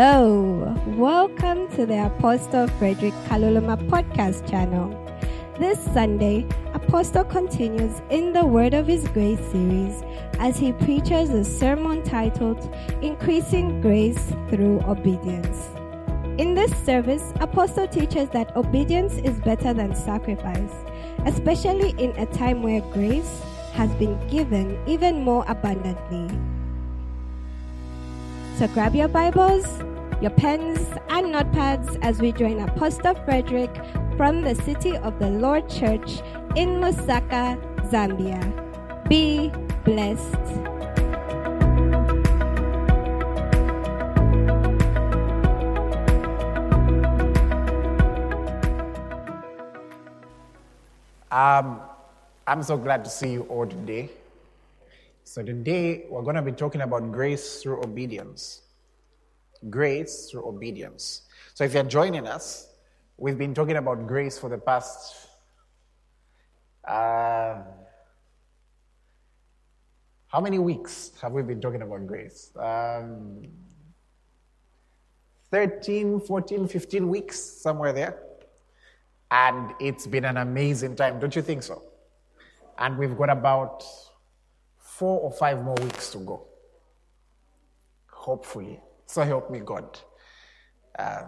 Hello, welcome to the Apostle Frederick Kaluluma podcast channel. This Sunday, Apostle continues in the Word of His Grace series as he preaches a sermon titled Increasing Grace Through Obedience. In this service, Apostle teaches that obedience is better than sacrifice, especially in a time where grace has been given even more abundantly. So grab your Bibles, your pens, and notepads as we join Apostle Frederick from the City of the Lord Church in Lusaka, Zambia. Be blessed. Um, I'm so glad to see you all today. So, today we're going to be talking about grace through obedience. Grace through obedience. So, if you're joining us, we've been talking about grace for the past. Uh, how many weeks have we been talking about grace? Um, 13, 14, 15 weeks, somewhere there. And it's been an amazing time, don't you think so? And we've got about four or five more weeks to go. Hopefully. So help me God. Um,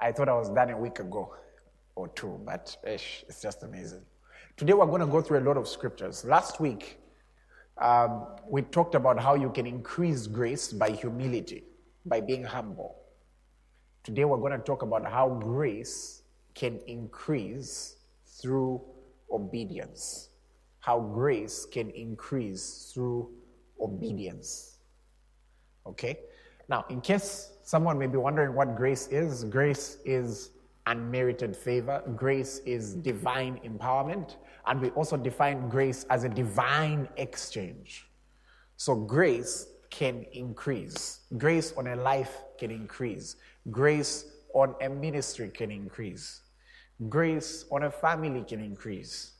I thought I was done a week ago or two, but ish, it's just amazing. Today we're going to go through a lot of scriptures. Last week, um, we talked about how you can increase grace by humility, by being humble. Today we're going to talk about how grace can increase through obedience. How grace can increase through obedience. Okay? Now, in case someone may be wondering what grace is, grace is unmerited favor, grace is divine empowerment, and we also define grace as a divine exchange. So, grace can increase, grace on a life can increase, grace on a ministry can increase. Grace on a family can increase.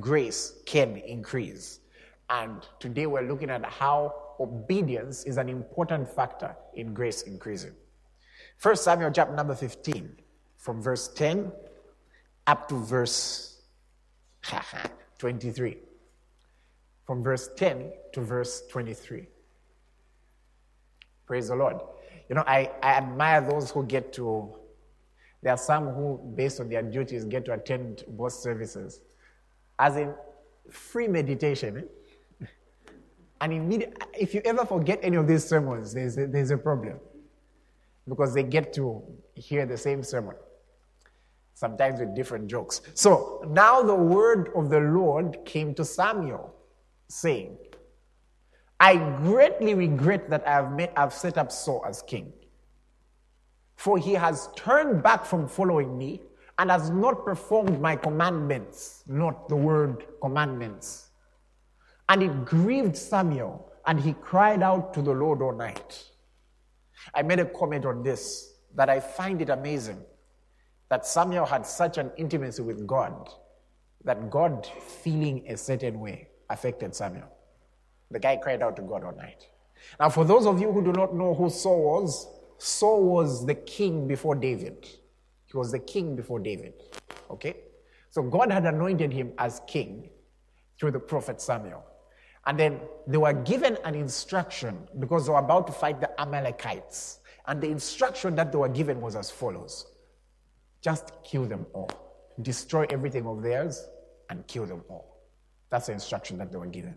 Grace can increase. And today we're looking at how obedience is an important factor in grace increasing. First Samuel chapter number 15, from verse 10 up to verse 23. From verse 10 to verse 23. Praise the Lord. You know, I, I admire those who get to, there are some who, based on their duties, get to attend both services. As in free meditation. Eh? And if you ever forget any of these sermons, there's a, there's a problem. Because they get to hear the same sermon, sometimes with different jokes. So now the word of the Lord came to Samuel, saying, I greatly regret that I have, made, I've set up Saul as king. For he has turned back from following me and has not performed my commandments, not the word commandments. And it grieved Samuel, and he cried out to the Lord all night. I made a comment on this that I find it amazing that Samuel had such an intimacy with God that God feeling a certain way affected Samuel. The guy cried out to God all night. Now, for those of you who do not know who Saul was, Saul was the king before David. He was the king before David. Okay? So God had anointed him as king through the prophet Samuel. And then they were given an instruction because they were about to fight the Amalekites. And the instruction that they were given was as follows just kill them all, destroy everything of theirs, and kill them all. That's the instruction that they were given.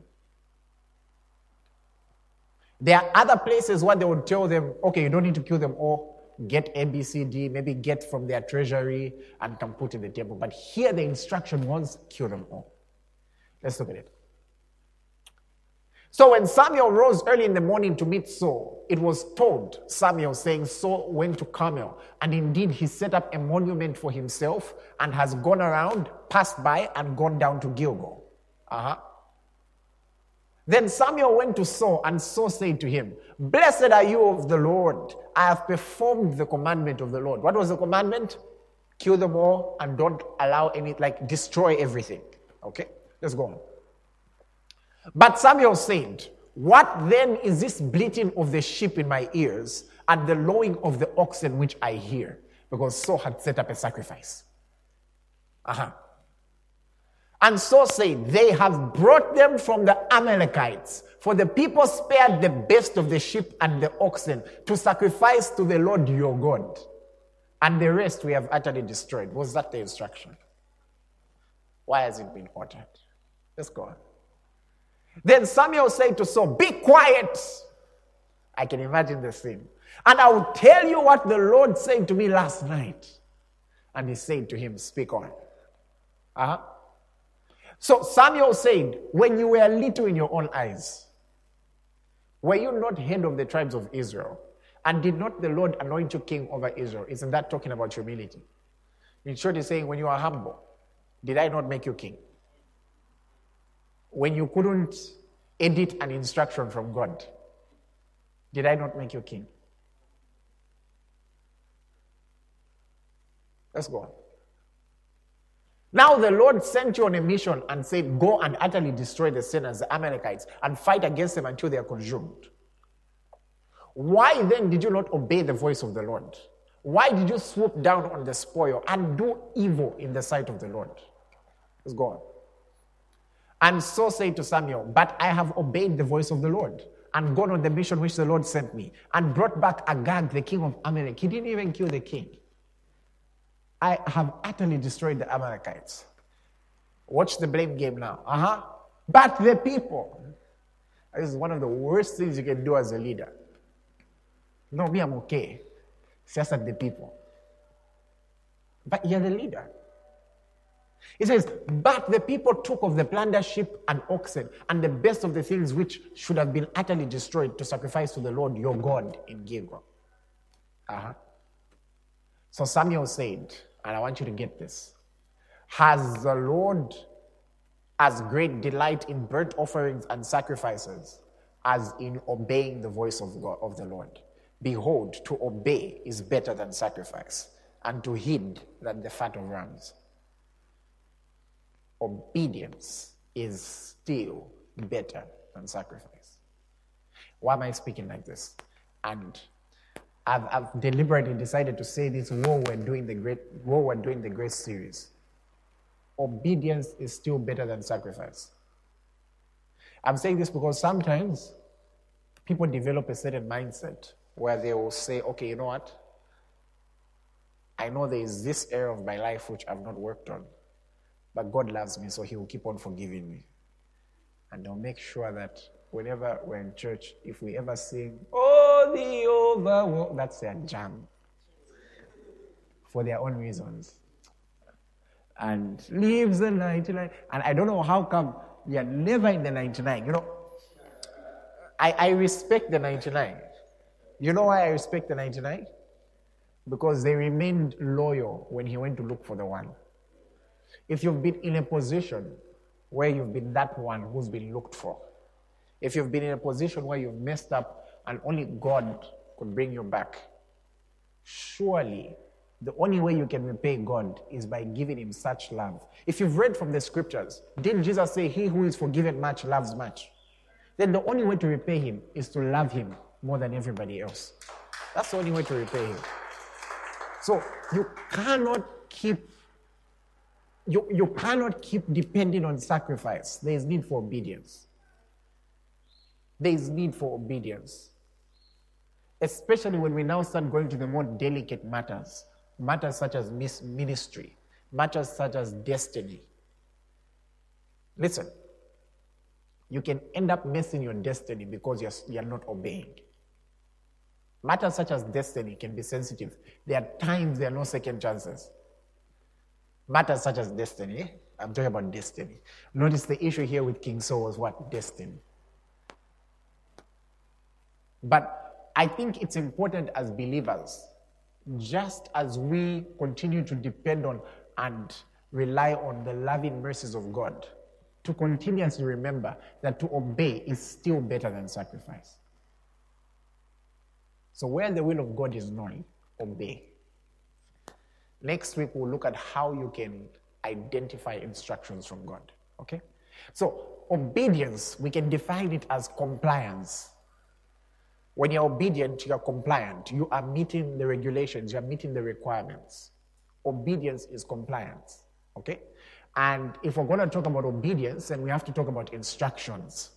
There are other places where they would tell them, okay, you don't need to kill them all. Get ABCD, maybe get from their treasury and can put in the table. But here the instruction was kill them all. Let's look at it. So when Samuel rose early in the morning to meet Saul, it was told Samuel saying Saul went to Carmel, and indeed he set up a monument for himself and has gone around, passed by, and gone down to Gilgal. Uh-huh. Then Samuel went to Saul, and Saul said to him, Blessed are you of the Lord. I have performed the commandment of the Lord. What was the commandment? Kill them all and don't allow any, like, destroy everything. Okay? Let's go on. But Samuel said, What then is this bleating of the sheep in my ears and the lowing of the oxen which I hear, because Saul had set up a sacrifice. Uh-huh. And Saul said, They have brought them from the Amalekites. For the people spared the best of the sheep and the oxen to sacrifice to the Lord your God. And the rest we have utterly destroyed. Was that the instruction? Why has it been uttered? Let's go on. Then Samuel said to Saul, Be quiet. I can imagine the scene. And I will tell you what the Lord said to me last night. And he said to him, Speak on. Uh-huh. So Samuel said, When you were little in your own eyes, were you not head of the tribes of Israel? And did not the Lord anoint you king over Israel? Isn't that talking about humility? In short, he's saying, When you are humble, did I not make you king? When you couldn't edit an instruction from God, did I not make you king? Let's go on. Now the Lord sent you on a mission and said, Go and utterly destroy the sinners, the Amalekites, and fight against them until they are consumed. Why then did you not obey the voice of the Lord? Why did you swoop down on the spoil and do evil in the sight of the Lord? Let's go on. And Saul say to Samuel, But I have obeyed the voice of the Lord and gone on the mission which the Lord sent me and brought back Agag, the king of Amalek. He didn't even kill the king. I have utterly destroyed the Amalekites. Watch the blame game now. Uh huh. But the people. This is one of the worst things you can do as a leader. No, me, I'm okay. It's just at the people. But you're the leader. He says, But the people took of the plunder sheep and oxen and the best of the things which should have been utterly destroyed to sacrifice to the Lord your God in Gilgal. Uh-huh. So Samuel said, and I want you to get this Has the Lord as great delight in burnt offerings and sacrifices as in obeying the voice of, God, of the Lord? Behold, to obey is better than sacrifice, and to heed than the fat of rams obedience is still better than sacrifice. Why am I speaking like this? And I've, I've deliberately decided to say this while we're doing the great while we're doing the grace series. Obedience is still better than sacrifice. I'm saying this because sometimes people develop a certain mindset where they will say, okay, you know what? I know there is this area of my life which I've not worked on. But God loves me, so He will keep on forgiving me. And I'll make sure that whenever we're in church, if we ever sing, Oh, the over, that's their jam for their own reasons. And leaves the 99. And I don't know how come you're never in the 99. You know, I, I respect the 99. You know why I respect the 99? Because they remained loyal when he went to look for the one. If you've been in a position where you've been that one who's been looked for, if you've been in a position where you've messed up and only God could bring you back, surely the only way you can repay God is by giving Him such love. If you've read from the scriptures, didn't Jesus say, He who is forgiven much loves much? Then the only way to repay Him is to love Him more than everybody else. That's the only way to repay Him. So you cannot keep you, you cannot keep depending on sacrifice. There is need for obedience. There is need for obedience. Especially when we now start going to the more delicate matters, matters such as ministry, matters such as destiny. Listen, you can end up missing your destiny because you're, you're not obeying. Matters such as destiny can be sensitive. There are times there are no second chances. Matters such as destiny. I'm talking about destiny. Notice the issue here with King Saul was what? Destiny. But I think it's important as believers, just as we continue to depend on and rely on the loving mercies of God, to continuously remember that to obey is still better than sacrifice. So, where the will of God is known, obey. Next week, we'll look at how you can identify instructions from God. Okay? So, obedience, we can define it as compliance. When you're obedient, you're compliant. You are meeting the regulations, you're meeting the requirements. Obedience is compliance. Okay? And if we're going to talk about obedience, then we have to talk about instructions.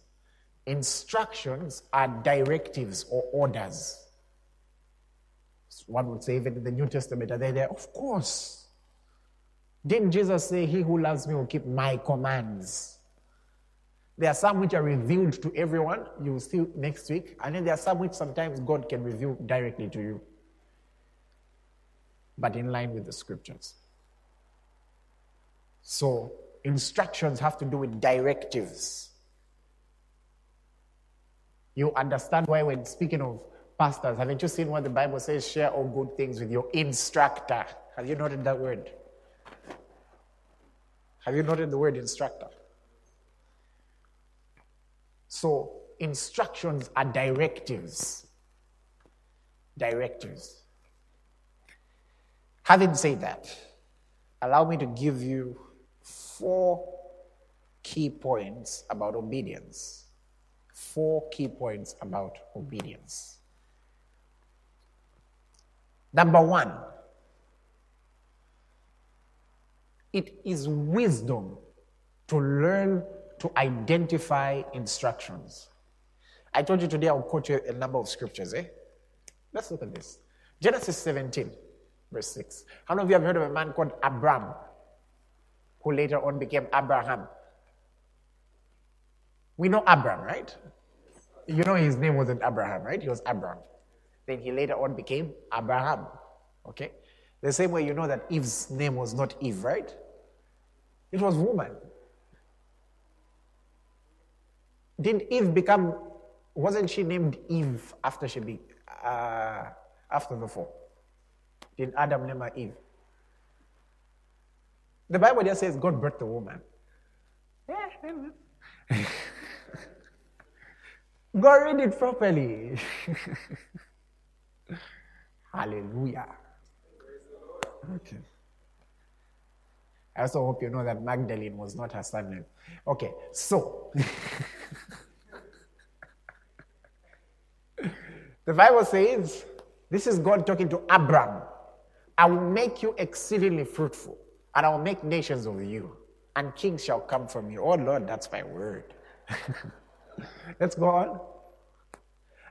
Instructions are directives or orders. One would say, even in the New Testament, are they there? Of course. Didn't Jesus say, He who loves me will keep my commands? There are some which are revealed to everyone, you will see next week, and then there are some which sometimes God can reveal directly to you, but in line with the scriptures. So, instructions have to do with directives. You understand why, when speaking of pastors, haven't you seen what the Bible says? Share all good things with your instructor. Have you noted that word? Have you noted the word instructor? So, instructions are directives. Directives. Having said that, allow me to give you four key points about obedience. Four key points about obedience. Number one, it is wisdom to learn to identify instructions. I told you today I'll quote you a number of scriptures, eh? Let's look at this. Genesis 17, verse 6. How many of you have heard of a man called Abram, who later on became Abraham? We know Abram, right? You know his name wasn't Abraham, right? He was Abram. Then he later on became Abraham. Okay? The same way you know that Eve's name was not Eve, right? It was woman. Did Eve become, wasn't she named Eve after she be, uh, after the fall? Did Adam name her Eve? The Bible just says God brought the woman. Yeah. Go read it properly. Hallelujah. Okay. I also hope you know that Magdalene was not her surname. Okay, so the Bible says, this is God talking to Abram. I will make you exceedingly fruitful, and I will make nations of you, and kings shall come from you. Oh Lord, that's my word. Let's go on.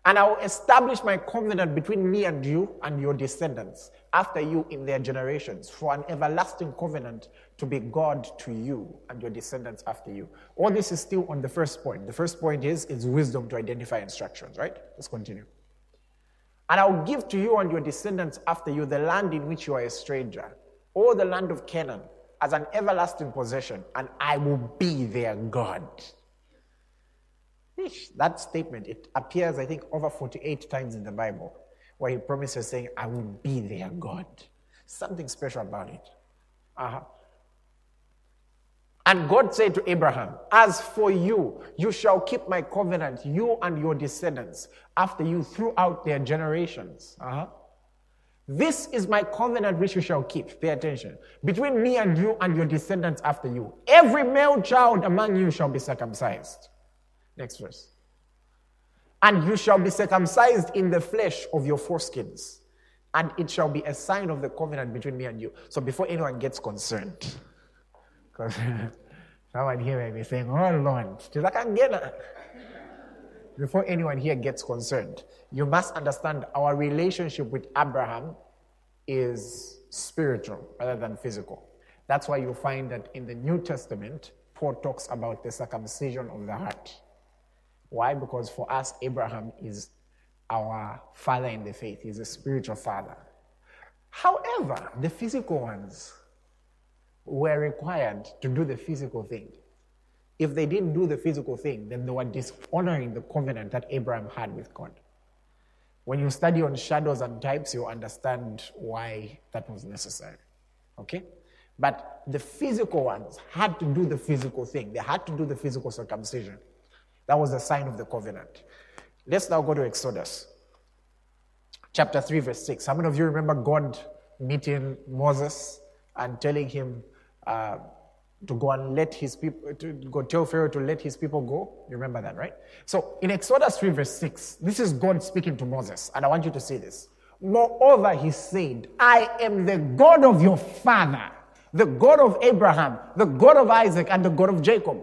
And I will establish my covenant between me and you and your descendants after you in their generations for an everlasting covenant to be God to you and your descendants after you. All this is still on the first point. The first point is is wisdom to identify instructions, right? Let's continue. And I will give to you and your descendants after you the land in which you are a stranger, or the land of Canaan, as an everlasting possession, and I will be their God. That statement, it appears, I think, over 48 times in the Bible, where he promises saying, I will be their God. Something special about it. Uh-huh. And God said to Abraham, As for you, you shall keep my covenant, you and your descendants, after you throughout their generations. Uh-huh. This is my covenant which you shall keep. Pay attention. Between me and you and your descendants after you. Every male child among you shall be circumcised. Next verse. And you shall be circumcised in the flesh of your foreskins, and it shall be a sign of the covenant between me and you. So before anyone gets concerned, someone here may be saying, Oh Lord, before anyone here gets concerned, you must understand our relationship with Abraham is spiritual rather than physical. That's why you find that in the New Testament, Paul talks about the circumcision of the heart. Why? Because for us, Abraham is our father in the faith, he's a spiritual father. However, the physical ones were required to do the physical thing. If they didn't do the physical thing, then they were dishonoring the covenant that Abraham had with God. When you study on shadows and types, you understand why that was necessary. Okay? But the physical ones had to do the physical thing, they had to do the physical circumcision. That was the sign of the covenant. Let's now go to Exodus chapter 3, verse 6. How many of you remember God meeting Moses and telling him, uh, to go and let his people, to go tell Pharaoh to let his people go. You remember that, right? So in Exodus 3, verse 6, this is God speaking to Moses, and I want you to see this. Moreover, he said, I am the God of your father, the God of Abraham, the God of Isaac, and the God of Jacob.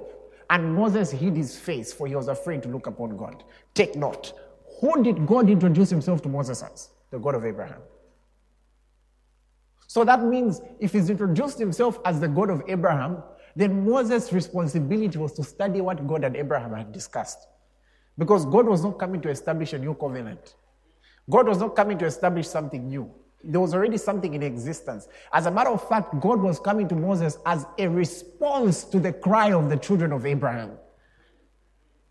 And Moses hid his face, for he was afraid to look upon God. Take note. Who did God introduce himself to Moses as? The God of Abraham. So that means if he's introduced himself as the God of Abraham, then Moses' responsibility was to study what God and Abraham had discussed. Because God was not coming to establish a new covenant. God was not coming to establish something new. There was already something in existence. As a matter of fact, God was coming to Moses as a response to the cry of the children of Abraham.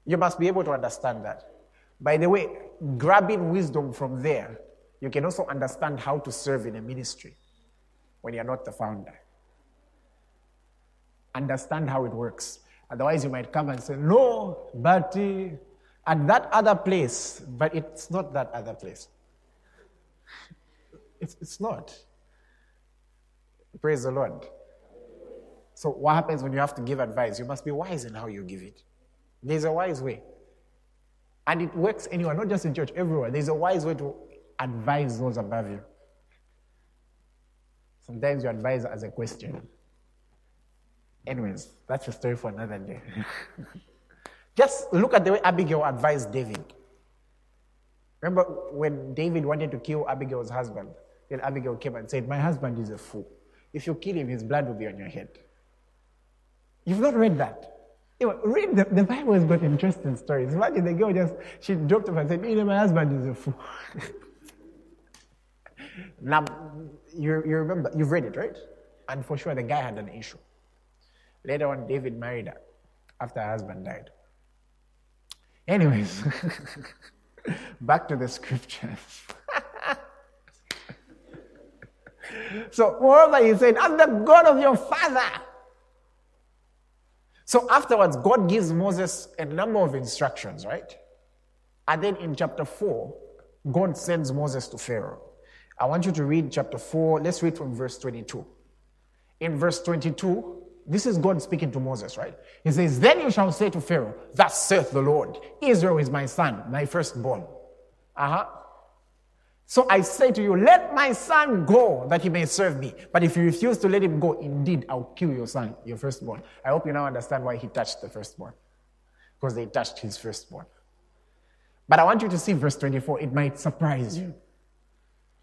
You must be able to understand that. By the way, grabbing wisdom from there, you can also understand how to serve in a ministry when you're not the founder. Understand how it works. Otherwise, you might come and say, No, but at that other place, but it's not that other place. It's, it's not. Praise the Lord. So, what happens when you have to give advice? You must be wise in how you give it. There's a wise way. And it works anywhere, not just in church, everywhere. There's a wise way to advise those above you. Sometimes you advise as a question. Anyways, that's a story for another day. Just look at the way Abigail advised David. Remember when David wanted to kill Abigail's husband? Then Abigail came and said, My husband is a fool. If you kill him, his blood will be on your head. You've not read that. You know, read the, the Bible has got interesting stories. Imagine the girl just, she dropped off and said, You know, my husband is a fool. now, you, you remember, you've read it, right? And for sure, the guy had an issue. Later on, David married her after her husband died. Anyways, back to the scriptures. so, moreover, he said, I'm the God of your father. So, afterwards, God gives Moses a number of instructions, right? And then in chapter 4, God sends Moses to Pharaoh. I want you to read chapter 4. Let's read from verse 22. In verse 22, this is God speaking to Moses, right? He says, Then you shall say to Pharaoh, Thus saith the Lord, Israel is my son, my firstborn. Uh huh. So I say to you, Let my son go that he may serve me. But if you refuse to let him go, indeed I'll kill your son, your firstborn. I hope you now understand why he touched the firstborn. Because they touched his firstborn. But I want you to see verse 24. It might surprise you.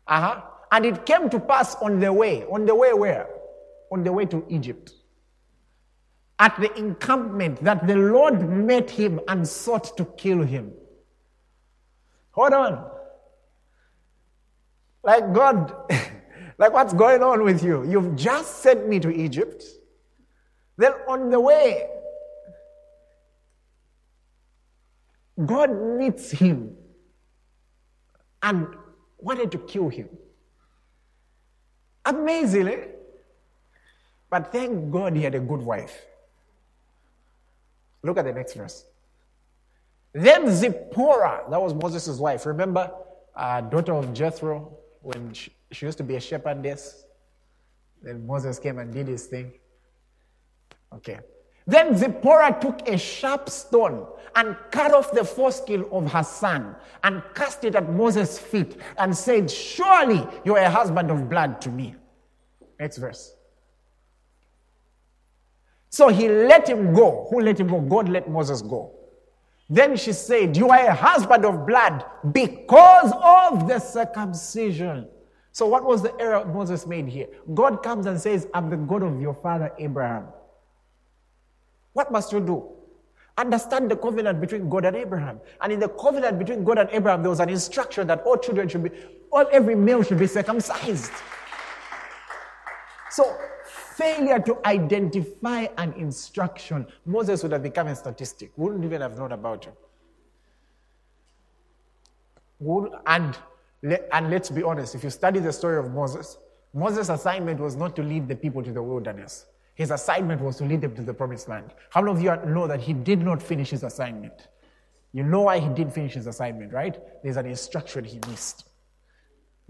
Uh huh. And it came to pass on the way. On the way where? On the way to Egypt. At the encampment that the Lord met him and sought to kill him. Hold on. Like God, like what's going on with you? You've just sent me to Egypt. Then on the way, God meets him and wanted to kill him. Amazingly. But thank God he had a good wife. Look at the next verse. Then Zipporah, that was Moses' wife, remember, uh, daughter of Jethro, when she, she used to be a shepherdess. Then Moses came and did his thing. Okay. Then Zipporah took a sharp stone and cut off the foreskin of her son and cast it at Moses' feet and said, Surely you are a husband of blood to me. Next verse. So he let him go. Who let him go? God let Moses go. Then she said, You are a husband of blood because of the circumcision. So, what was the error Moses made here? God comes and says, I'm the God of your father Abraham. What must you do? Understand the covenant between God and Abraham. And in the covenant between God and Abraham, there was an instruction that all children should be, all every male should be circumcised. So, failure to identify an instruction, Moses would have become a statistic, wouldn't even have known about it. And, and let's be honest, if you study the story of Moses, Moses' assignment was not to lead the people to the wilderness. His assignment was to lead them to the promised land. How many of you know that he did not finish his assignment? You know why he didn't finish his assignment, right? There's an instruction he missed.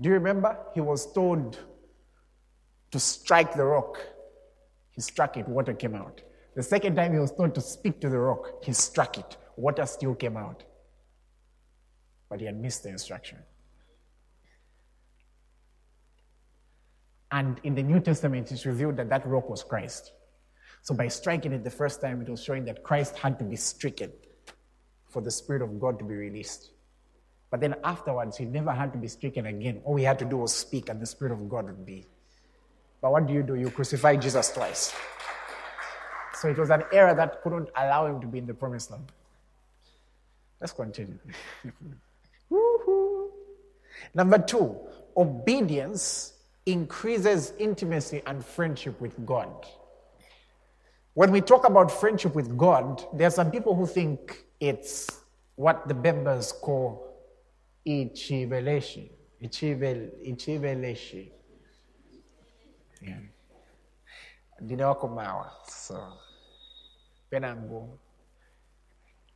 Do you remember? He was told to strike the rock He struck it, water came out. The second time he was told to speak to the rock, he struck it, water still came out. But he had missed the instruction. And in the New Testament, it's revealed that that rock was Christ. So by striking it the first time, it was showing that Christ had to be stricken for the Spirit of God to be released. But then afterwards, he never had to be stricken again. All he had to do was speak, and the Spirit of God would be. But what do you do? You crucify Jesus twice. So it was an error that couldn't allow him to be in the promised land. Let's continue. Number two, obedience increases intimacy and friendship with God. When we talk about friendship with God, there are some people who think it's what the Bembas call ichiveleshi. Ichiveleshi. Yeah. Dinawakomawa. So.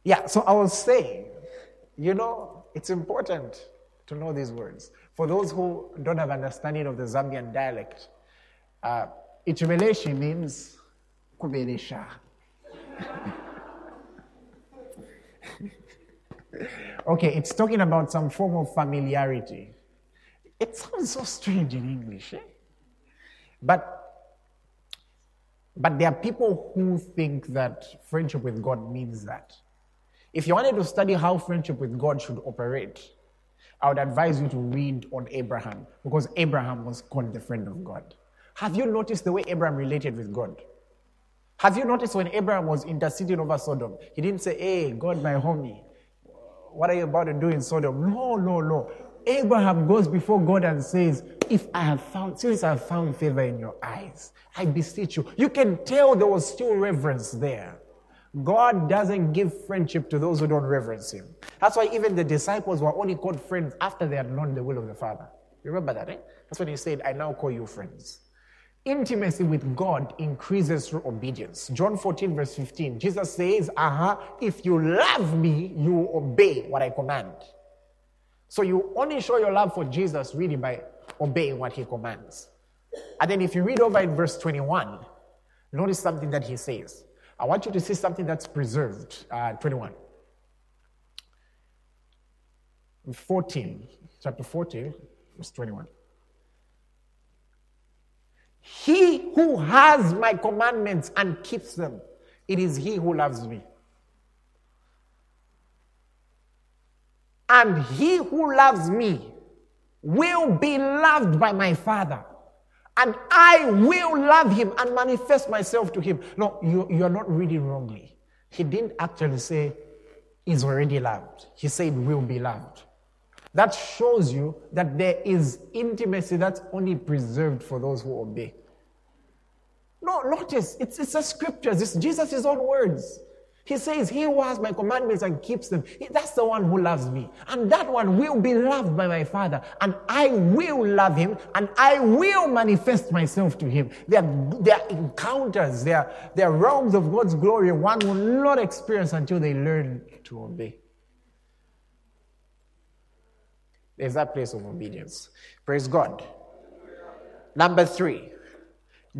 Yeah, so I was saying, you know, it's important to know these words. For those who don't have understanding of the Zambian dialect, uh, Ichimeleshi means kuberesha. okay, it's talking about some form of familiarity. It sounds so strange in English, eh? But but there are people who think that friendship with God means that. If you wanted to study how friendship with God should operate, I would advise you to read on Abraham because Abraham was called the friend of God. Have you noticed the way Abraham related with God? Have you noticed when Abraham was interceding over Sodom, he didn't say, Hey, God, my homie, what are you about to do in Sodom? No, no, no. Abraham goes before God and says, If I have found, since I have found favor in your eyes, I beseech you. You can tell there was still reverence there. God doesn't give friendship to those who don't reverence Him. That's why even the disciples were only called friends after they had known the will of the Father. You remember that, eh? That's when He said, I now call you friends. Intimacy with God increases through obedience. John 14, verse 15, Jesus says, Uh huh, if you love me, you obey what I command. So you only show your love for Jesus really by obeying what He commands. And then if you read over in verse 21, notice something that He says. I want you to see something that's preserved. Uh, 21. 14, chapter 14, verse 21. He who has my commandments and keeps them, it is he who loves me. And he who loves me will be loved by my Father and I will love him and manifest myself to him. No, you, you're not reading wrongly. He didn't actually say is already loved. He said will be loved. That shows you that there is intimacy that's only preserved for those who obey. No, notice, it's, it's a scripture. It's Jesus' own words. He says, He who has my commandments and keeps them, that's the one who loves me. And that one will be loved by my Father. And I will love him and I will manifest myself to him. There are, encounters, there are realms of God's glory one will not experience until they learn to obey. There's that place of obedience. Praise God. Number three,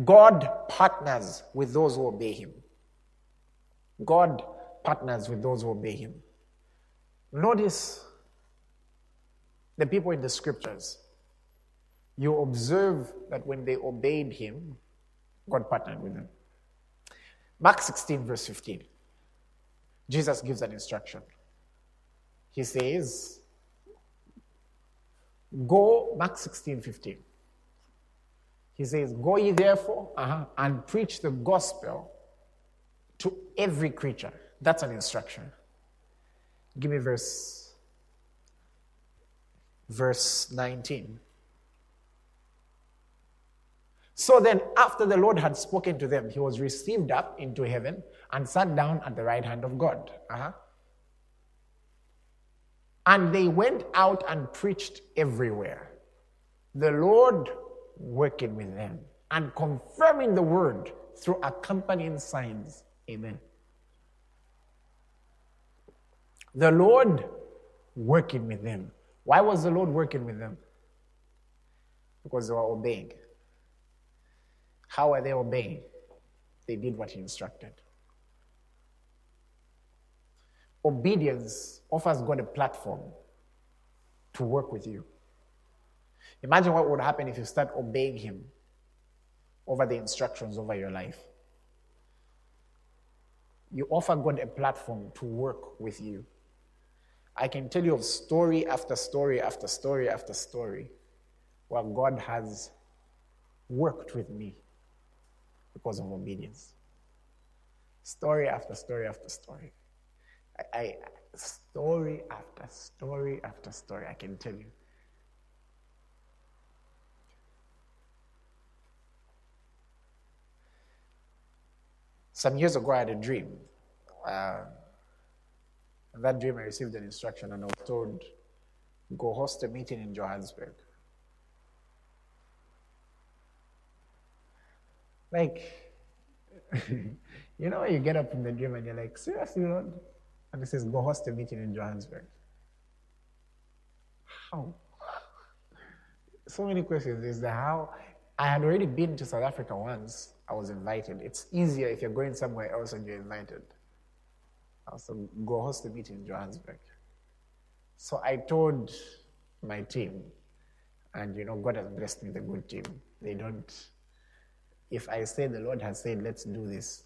God partners with those who obey him. God partners with those who obey him. Notice the people in the scriptures. You observe that when they obeyed him, God partnered with them. Mark 16, verse 15. Jesus gives an instruction. He says, Go, Mark 16, 15. He says, Go ye therefore uh-huh, and preach the gospel to every creature. That's an instruction. Give me verse verse 19. So then, after the Lord had spoken to them, he was received up into heaven and sat down at the right hand of God. Uh-huh. And they went out and preached everywhere. The Lord working with them and confirming the word through accompanying signs Amen. The Lord working with them. Why was the Lord working with them? Because they were obeying. How are they obeying? they did what he instructed. Obedience offers God a platform to work with you. Imagine what would happen if you start obeying him over the instructions over your life. You offer God a platform to work with you. I can tell you of story after story after story after story where God has worked with me because of obedience. Story after story after story. I, I, story after story after story, I can tell you. Some years ago, I had a dream. Uh, that dream, I received an instruction and I was told, go host a meeting in Johannesburg. Like, you know, you get up in the dream and you're like, seriously, Lord? And it says, go host a meeting in Johannesburg. How? So many questions. Is the how? I had already been to South Africa once. I was invited. It's easier if you're going somewhere else and you're invited. I also go host a meeting in Johannesburg. So I told my team, and you know, God has blessed me with a good team. They don't, if I say the Lord has said, let's do this,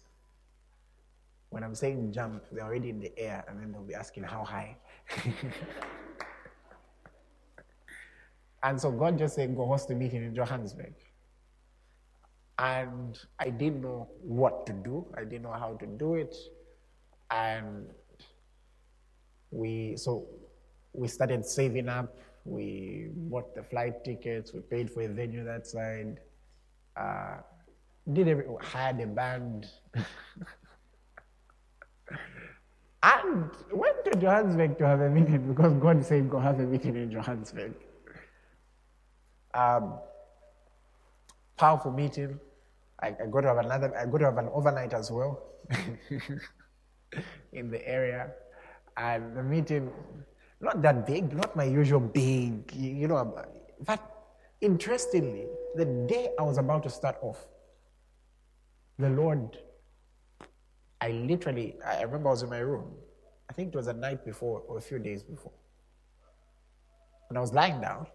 when I'm saying jump, they're already in the air, and then they'll be asking how high. and so God just said, go host a meeting in Johannesburg. And I didn't know what to do. I didn't know how to do it. And we, so we started saving up. We bought the flight tickets. We paid for a venue that side. Uh, did every, hired a band. and went to Johannesburg to have a meeting because God said go have a meeting in Johannesburg. Um, powerful meeting. I, I got to have another. I got to have an overnight as well in the area, and the meeting not that big, not my usual big, you know. But interestingly, the day I was about to start off, the Lord, I literally, I remember I was in my room. I think it was a night before or a few days before. When I was lying down,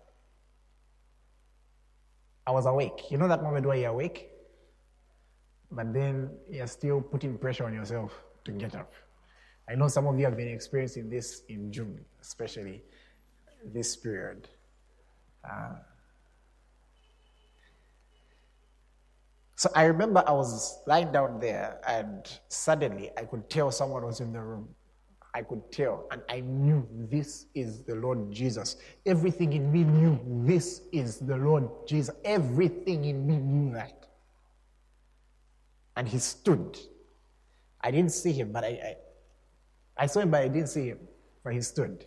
I was awake. You know that moment where you're awake? But then you're still putting pressure on yourself to get up. I know some of you have been experiencing this in June, especially this period. Uh, so I remember I was lying down there, and suddenly I could tell someone was in the room. I could tell, and I knew this is the Lord Jesus. Everything in me knew this is the Lord Jesus. Everything in me knew that. And he stood. I didn't see him, but I, I, I saw him, but I didn't see him, but he stood.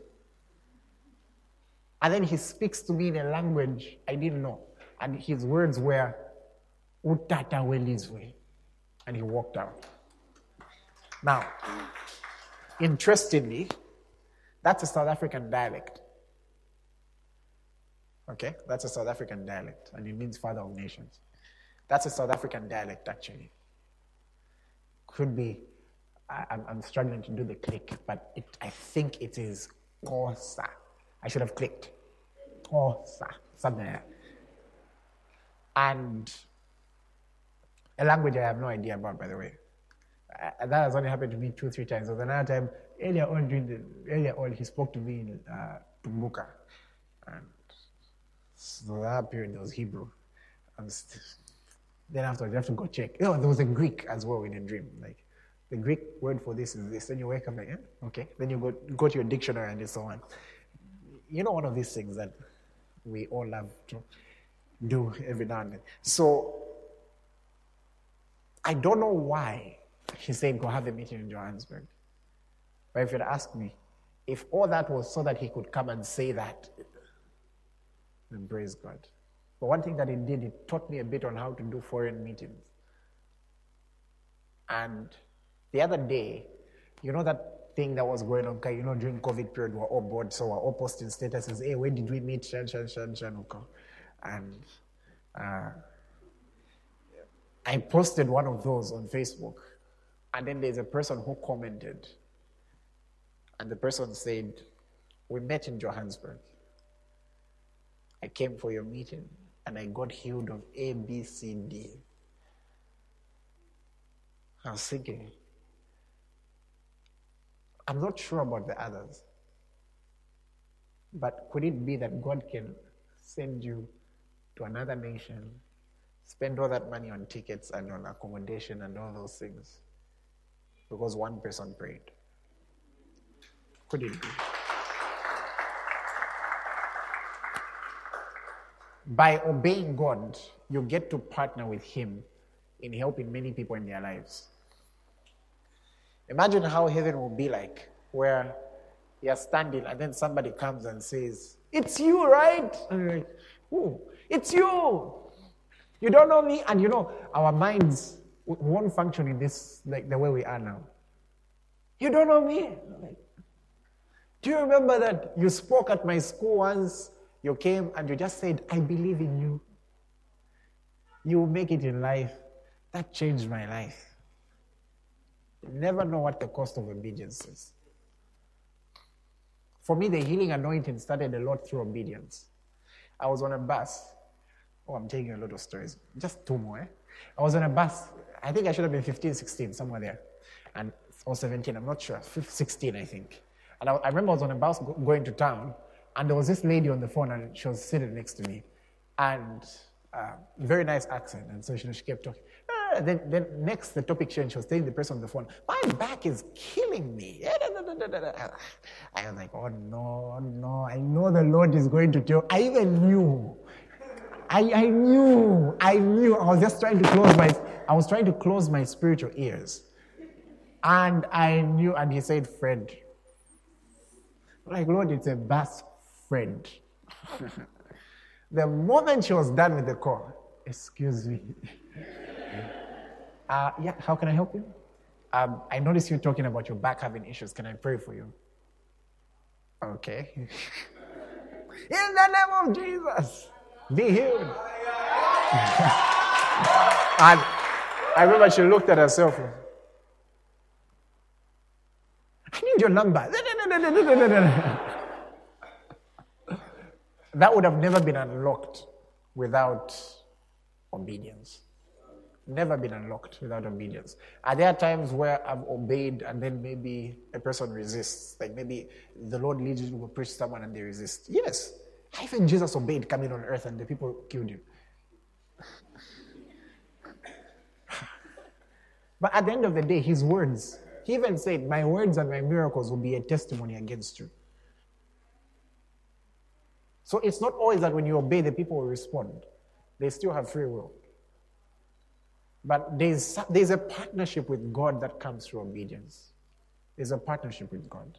And then he speaks to me in a language I didn't know. And his words were, Utata way. And he walked out. Now, interestingly, that's a South African dialect. Okay? That's a South African dialect, and it means father of nations. That's a South African dialect, actually. Could be, I, am struggling to do the click, but it, I think it is Xhosa. I should have clicked. Xhosa, something. And a language I have no idea about, by the way. Uh, that has only happened to me two, three times. There was another time earlier on during the earlier on, he spoke to me in uh, Tumbuka, and so that period was Hebrew. And then afterwards, you have to go check. Oh, there was a Greek as well in a dream. Like the Greek word for this is this. Then you wake up like, yeah, okay. Then you go go to your dictionary and so on. You know, one of these things that we all love to do every now and then. So I don't know why he said, go have a meeting in Johannesburg. But if you'd ask me, if all that was so that he could come and say that, then praise God. But one thing that it did, it taught me a bit on how to do foreign meetings. And the other day, you know that thing that was going on, you know, during COVID period, we we're all bored, so we're all posting statuses, hey, when did we meet? Shan, shan, shan, shan, okay. And uh, I posted one of those on Facebook, and then there's a person who commented, and the person said, We met in Johannesburg. I came for your meeting, and I got healed of A, B, C, D. I was thinking, I'm not sure about the others, but could it be that God can send you to another nation, spend all that money on tickets and on accommodation and all those things because one person prayed? Could it be? By obeying God, you get to partner with Him in helping many people in their lives. Imagine how heaven will be like, where you're standing and then somebody comes and says, It's you, right? And you're like, Who? It's you. You don't know me. And you know, our minds won't function in this, like the way we are now. You don't know me. Like, do you remember that you spoke at my school once? You came and you just said, I believe in you. You will make it in life. That changed my life. You never know what the cost of obedience is. For me, the healing anointing started a lot through obedience. I was on a bus. Oh, I'm taking a lot of stories. Just two more. Eh? I was on a bus. I think I should have been 15, 16, somewhere there. And or 17, I'm not sure. 16, I think. And I, I remember I was on a bus go, going to town, and there was this lady on the phone, and she was sitting next to me. And uh, very nice accent. And so she, she kept talking. Uh, then, then next, the topic changed. She was telling the person on the phone, My back is killing me. I was like, Oh no, no. I know the Lord is going to tell. I even knew. I, I knew. I knew. I was just trying to close my. I was trying to close my spiritual ears. And I knew, and he said, friend. Like, Lord, it's a best friend. the moment she was done with the call, excuse me. Uh, yeah, how can I help you? Um, I noticed you talking about your back having issues. Can I pray for you? Okay. In the name of Jesus, be healed. and I remember she looked at herself. I need your number. That would have never been unlocked without obedience. Never been unlocked without obedience. Are there times where I've obeyed and then maybe a person resists? Like maybe the Lord leads you to preach someone and they resist. Yes. Even Jesus obeyed coming on earth and the people killed him. but at the end of the day, his words, he even said, My words and my miracles will be a testimony against you. So it's not always that when you obey, the people will respond. They still have free will. But there's, there's a partnership with God that comes through obedience. There's a partnership with God.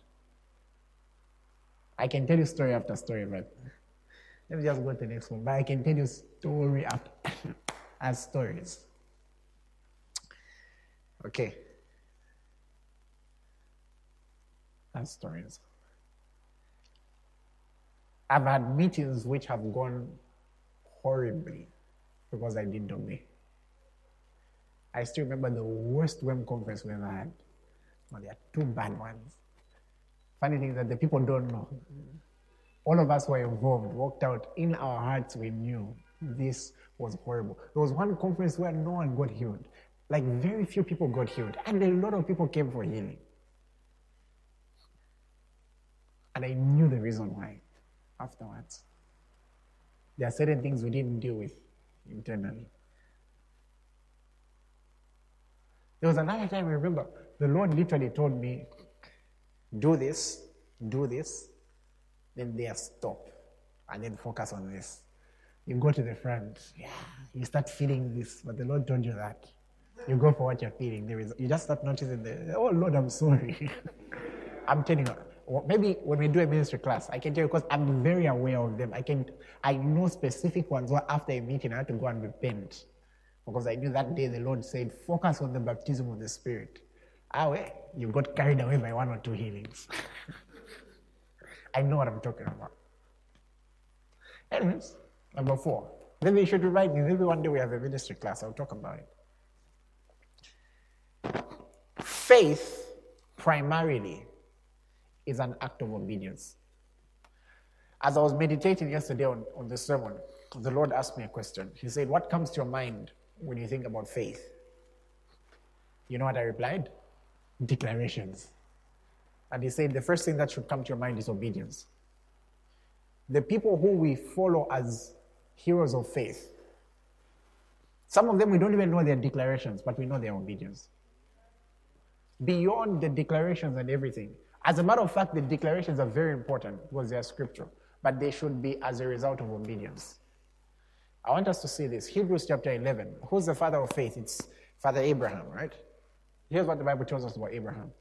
I can tell you story after story, but let me just go to the next one. But I can tell you story after as stories. Okay. As stories. I've had meetings which have gone horribly because I didn't obey. I still remember the worst WEM conference we ever had. Well, there are two bad ones. Funny thing that the people don't know. All of us were involved, walked out. In our hearts, we knew this was horrible. There was one conference where no one got healed. Like very few people got healed, and a lot of people came for healing. And I knew the reason why afterwards. There are certain things we didn't deal with internally. There was another time I remember the Lord literally told me, do this, do this, then there stop, and then focus on this. You go to the front, yeah, you start feeling this, but the Lord told you that. You go for what you're feeling. There is, you just start noticing the, oh Lord, I'm sorry. I'm turning telling maybe when we do a ministry class, I can tell you because I'm very aware of them. I can, I know specific ones where after a meeting I had to go and repent because I knew that day the Lord said, focus on the baptism of the Spirit. Ah, well, you got carried away by one or two healings. I know what I'm talking about. Anyways, number four. Maybe you should remind me. Maybe one day we have a ministry class. I'll talk about it. Faith primarily is an act of obedience. As I was meditating yesterday on, on the sermon, the Lord asked me a question. He said, What comes to your mind when you think about faith? You know what I replied? Declarations. And he said, The first thing that should come to your mind is obedience. The people who we follow as heroes of faith, some of them we don't even know their declarations, but we know their obedience. Beyond the declarations and everything. As a matter of fact, the declarations are very important because they are scripture but they should be as a result of obedience. I want us to see this. Hebrews chapter 11. Who's the father of faith? It's Father Abraham, right? Here's what the Bible tells us about Abraham.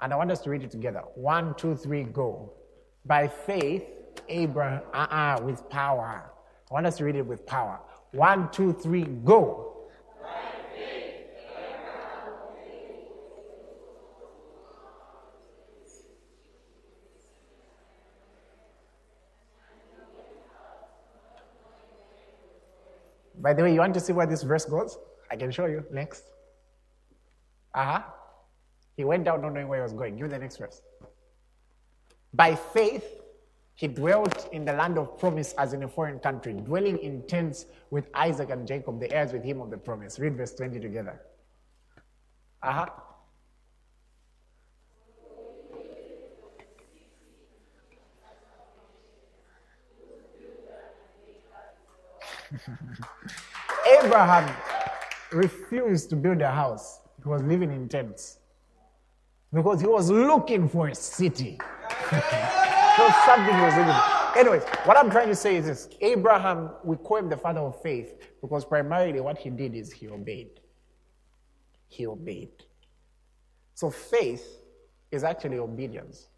And I want us to read it together. One, two, three, go. By faith, Abraham, uh uh-uh, with power. I want us to read it with power. One, two, three, go. By the way, you want to see where this verse goes? I can show you. Next. Uh huh. He went down not knowing where he was going. Give me the next verse. By faith, he dwelt in the land of promise as in a foreign country, dwelling in tents with Isaac and Jacob, the heirs with him of the promise. Read verse 20 together. Uh huh. Abraham refused to build a house. He was living in tents because he was looking for a city. so something was looking. Anyways, what I'm trying to say is this: Abraham, we call him the father of faith because primarily what he did is he obeyed. He obeyed. So faith is actually obedience.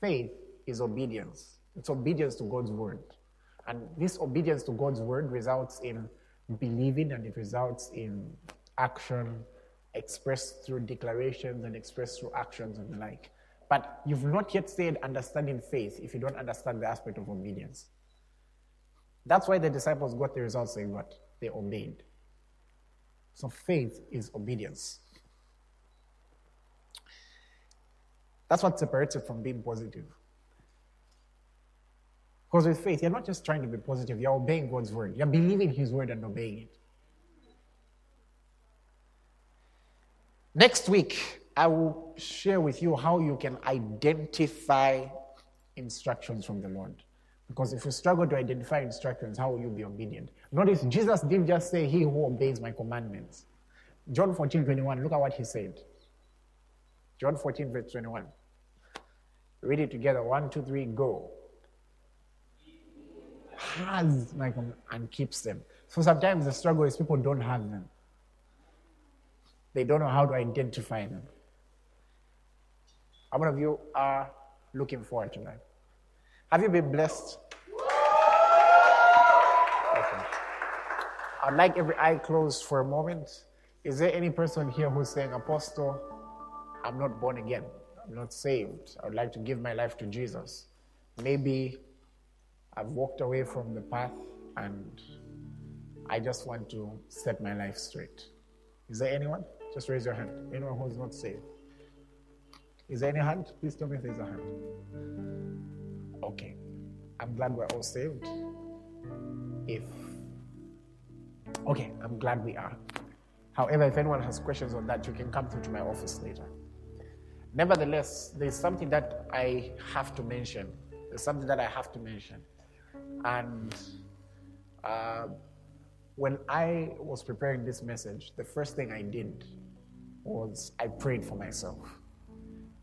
Faith is obedience. It's obedience to God's word. And this obedience to God's word results in believing and it results in action expressed through declarations and expressed through actions and the like. But you've not yet said understanding faith if you don't understand the aspect of obedience. That's why the disciples got the results they got. They obeyed. So faith is obedience. That's what separates it from being positive. Because with faith, you're not just trying to be positive, you're obeying God's word. You're believing His word and obeying it. Next week, I will share with you how you can identify instructions from the Lord. Because if you struggle to identify instructions, how will you be obedient? Notice Jesus didn't just say, He who obeys my commandments. John 14, 21, look at what he said. John 14, verse 21. Read it together. One, two, three, go has like um, and keeps them. So sometimes the struggle is people don't have them. They don't know how to identify them. How many of you are looking forward to? Have you been blessed? Okay. I'd like every eye closed for a moment. Is there any person here who's saying, Apostle, I'm not born again. I'm not saved. I would like to give my life to Jesus. Maybe I've walked away from the path and I just want to set my life straight. Is there anyone? Just raise your hand. Anyone who's not saved? Is there any hand? Please tell me if there's a hand. Okay. I'm glad we're all saved. If Okay, I'm glad we are. However, if anyone has questions on that, you can come through to my office later. Nevertheless, there's something that I have to mention. There's something that I have to mention. And uh, when I was preparing this message, the first thing I did was I prayed for myself.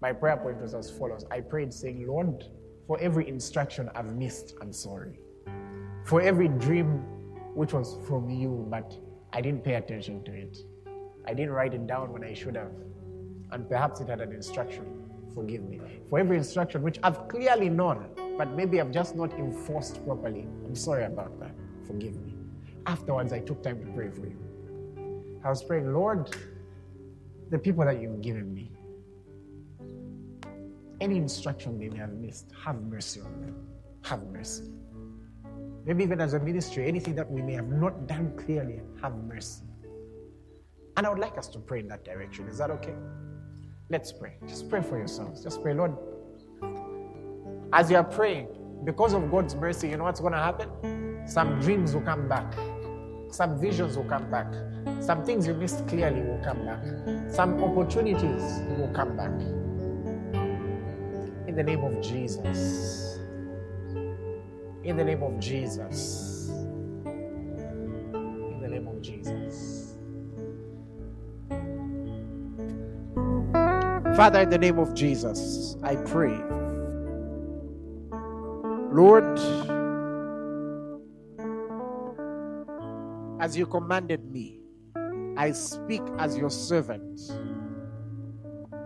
My prayer point was as follows I prayed, saying, Lord, for every instruction I've missed, I'm sorry. For every dream which was from you, but I didn't pay attention to it. I didn't write it down when I should have. And perhaps it had an instruction. Forgive me. For every instruction which I've clearly known, but maybe I've just not enforced properly. I'm sorry about that. Forgive me. Afterwards, I took time to pray for you. I was praying, Lord, the people that you've given me, any instruction they may have missed, have mercy on them. Have mercy. Maybe even as a ministry, anything that we may have not done clearly, have mercy. And I would like us to pray in that direction. Is that okay? Let's pray. Just pray for yourselves. Just pray, Lord. As you are praying, because of God's mercy, you know what's going to happen? Some dreams will come back. Some visions will come back. Some things you missed clearly will come back. Some opportunities will come back. In the name of Jesus. In the name of Jesus. In the name of Jesus. Father, in the name of Jesus, I pray. Lord, as you commanded me, I speak as your servant.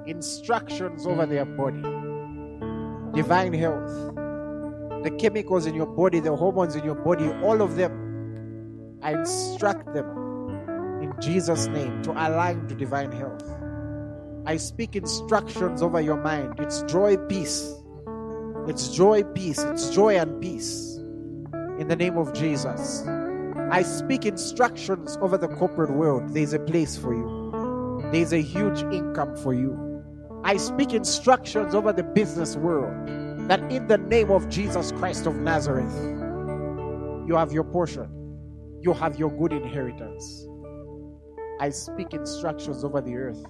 Instructions over their body, divine health, the chemicals in your body, the hormones in your body, all of them, I instruct them in Jesus' name to align to divine health. I speak instructions over your mind. It's joy, peace. It's joy, peace. It's joy and peace. In the name of Jesus. I speak instructions over the corporate world. There's a place for you, there's a huge income for you. I speak instructions over the business world that in the name of Jesus Christ of Nazareth, you have your portion, you have your good inheritance. I speak instructions over the earth.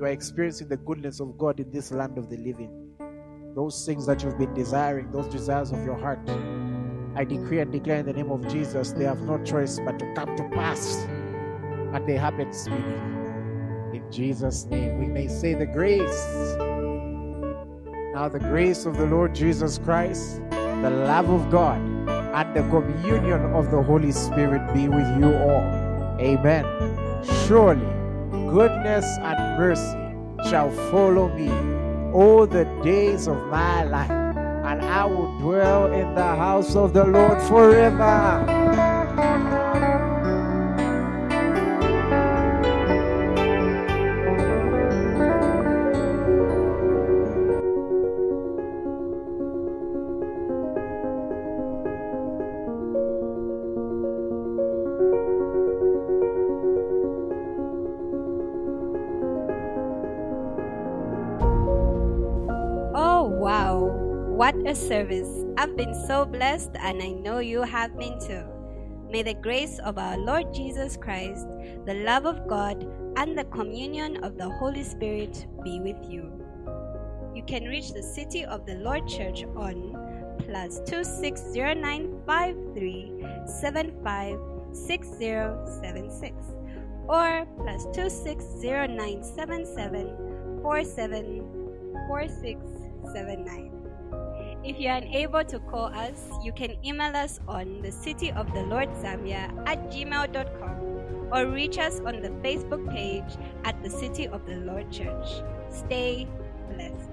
You are experiencing the goodness of God in this land of the living. Those things that you've been desiring, those desires of your heart, I decree and declare in the name of Jesus, they have no choice but to come to pass. And they happen speedily. In Jesus' name, we may say the grace. Now, the grace of the Lord Jesus Christ, the love of God, and the communion of the Holy Spirit be with you all. Amen. Surely, goodness and mercy shall follow me all the days of my life and I will dwell in the house of the Lord forever. A service. I've been so blessed, and I know you have been too. May the grace of our Lord Jesus Christ, the love of God, and the communion of the Holy Spirit be with you. You can reach the City of the Lord Church on plus 260953756076 or plus 260977474679. If you are unable to call us, you can email us on the City of the Lord Zambia at gmail.com or reach us on the Facebook page at the City of the Lord Church. Stay blessed.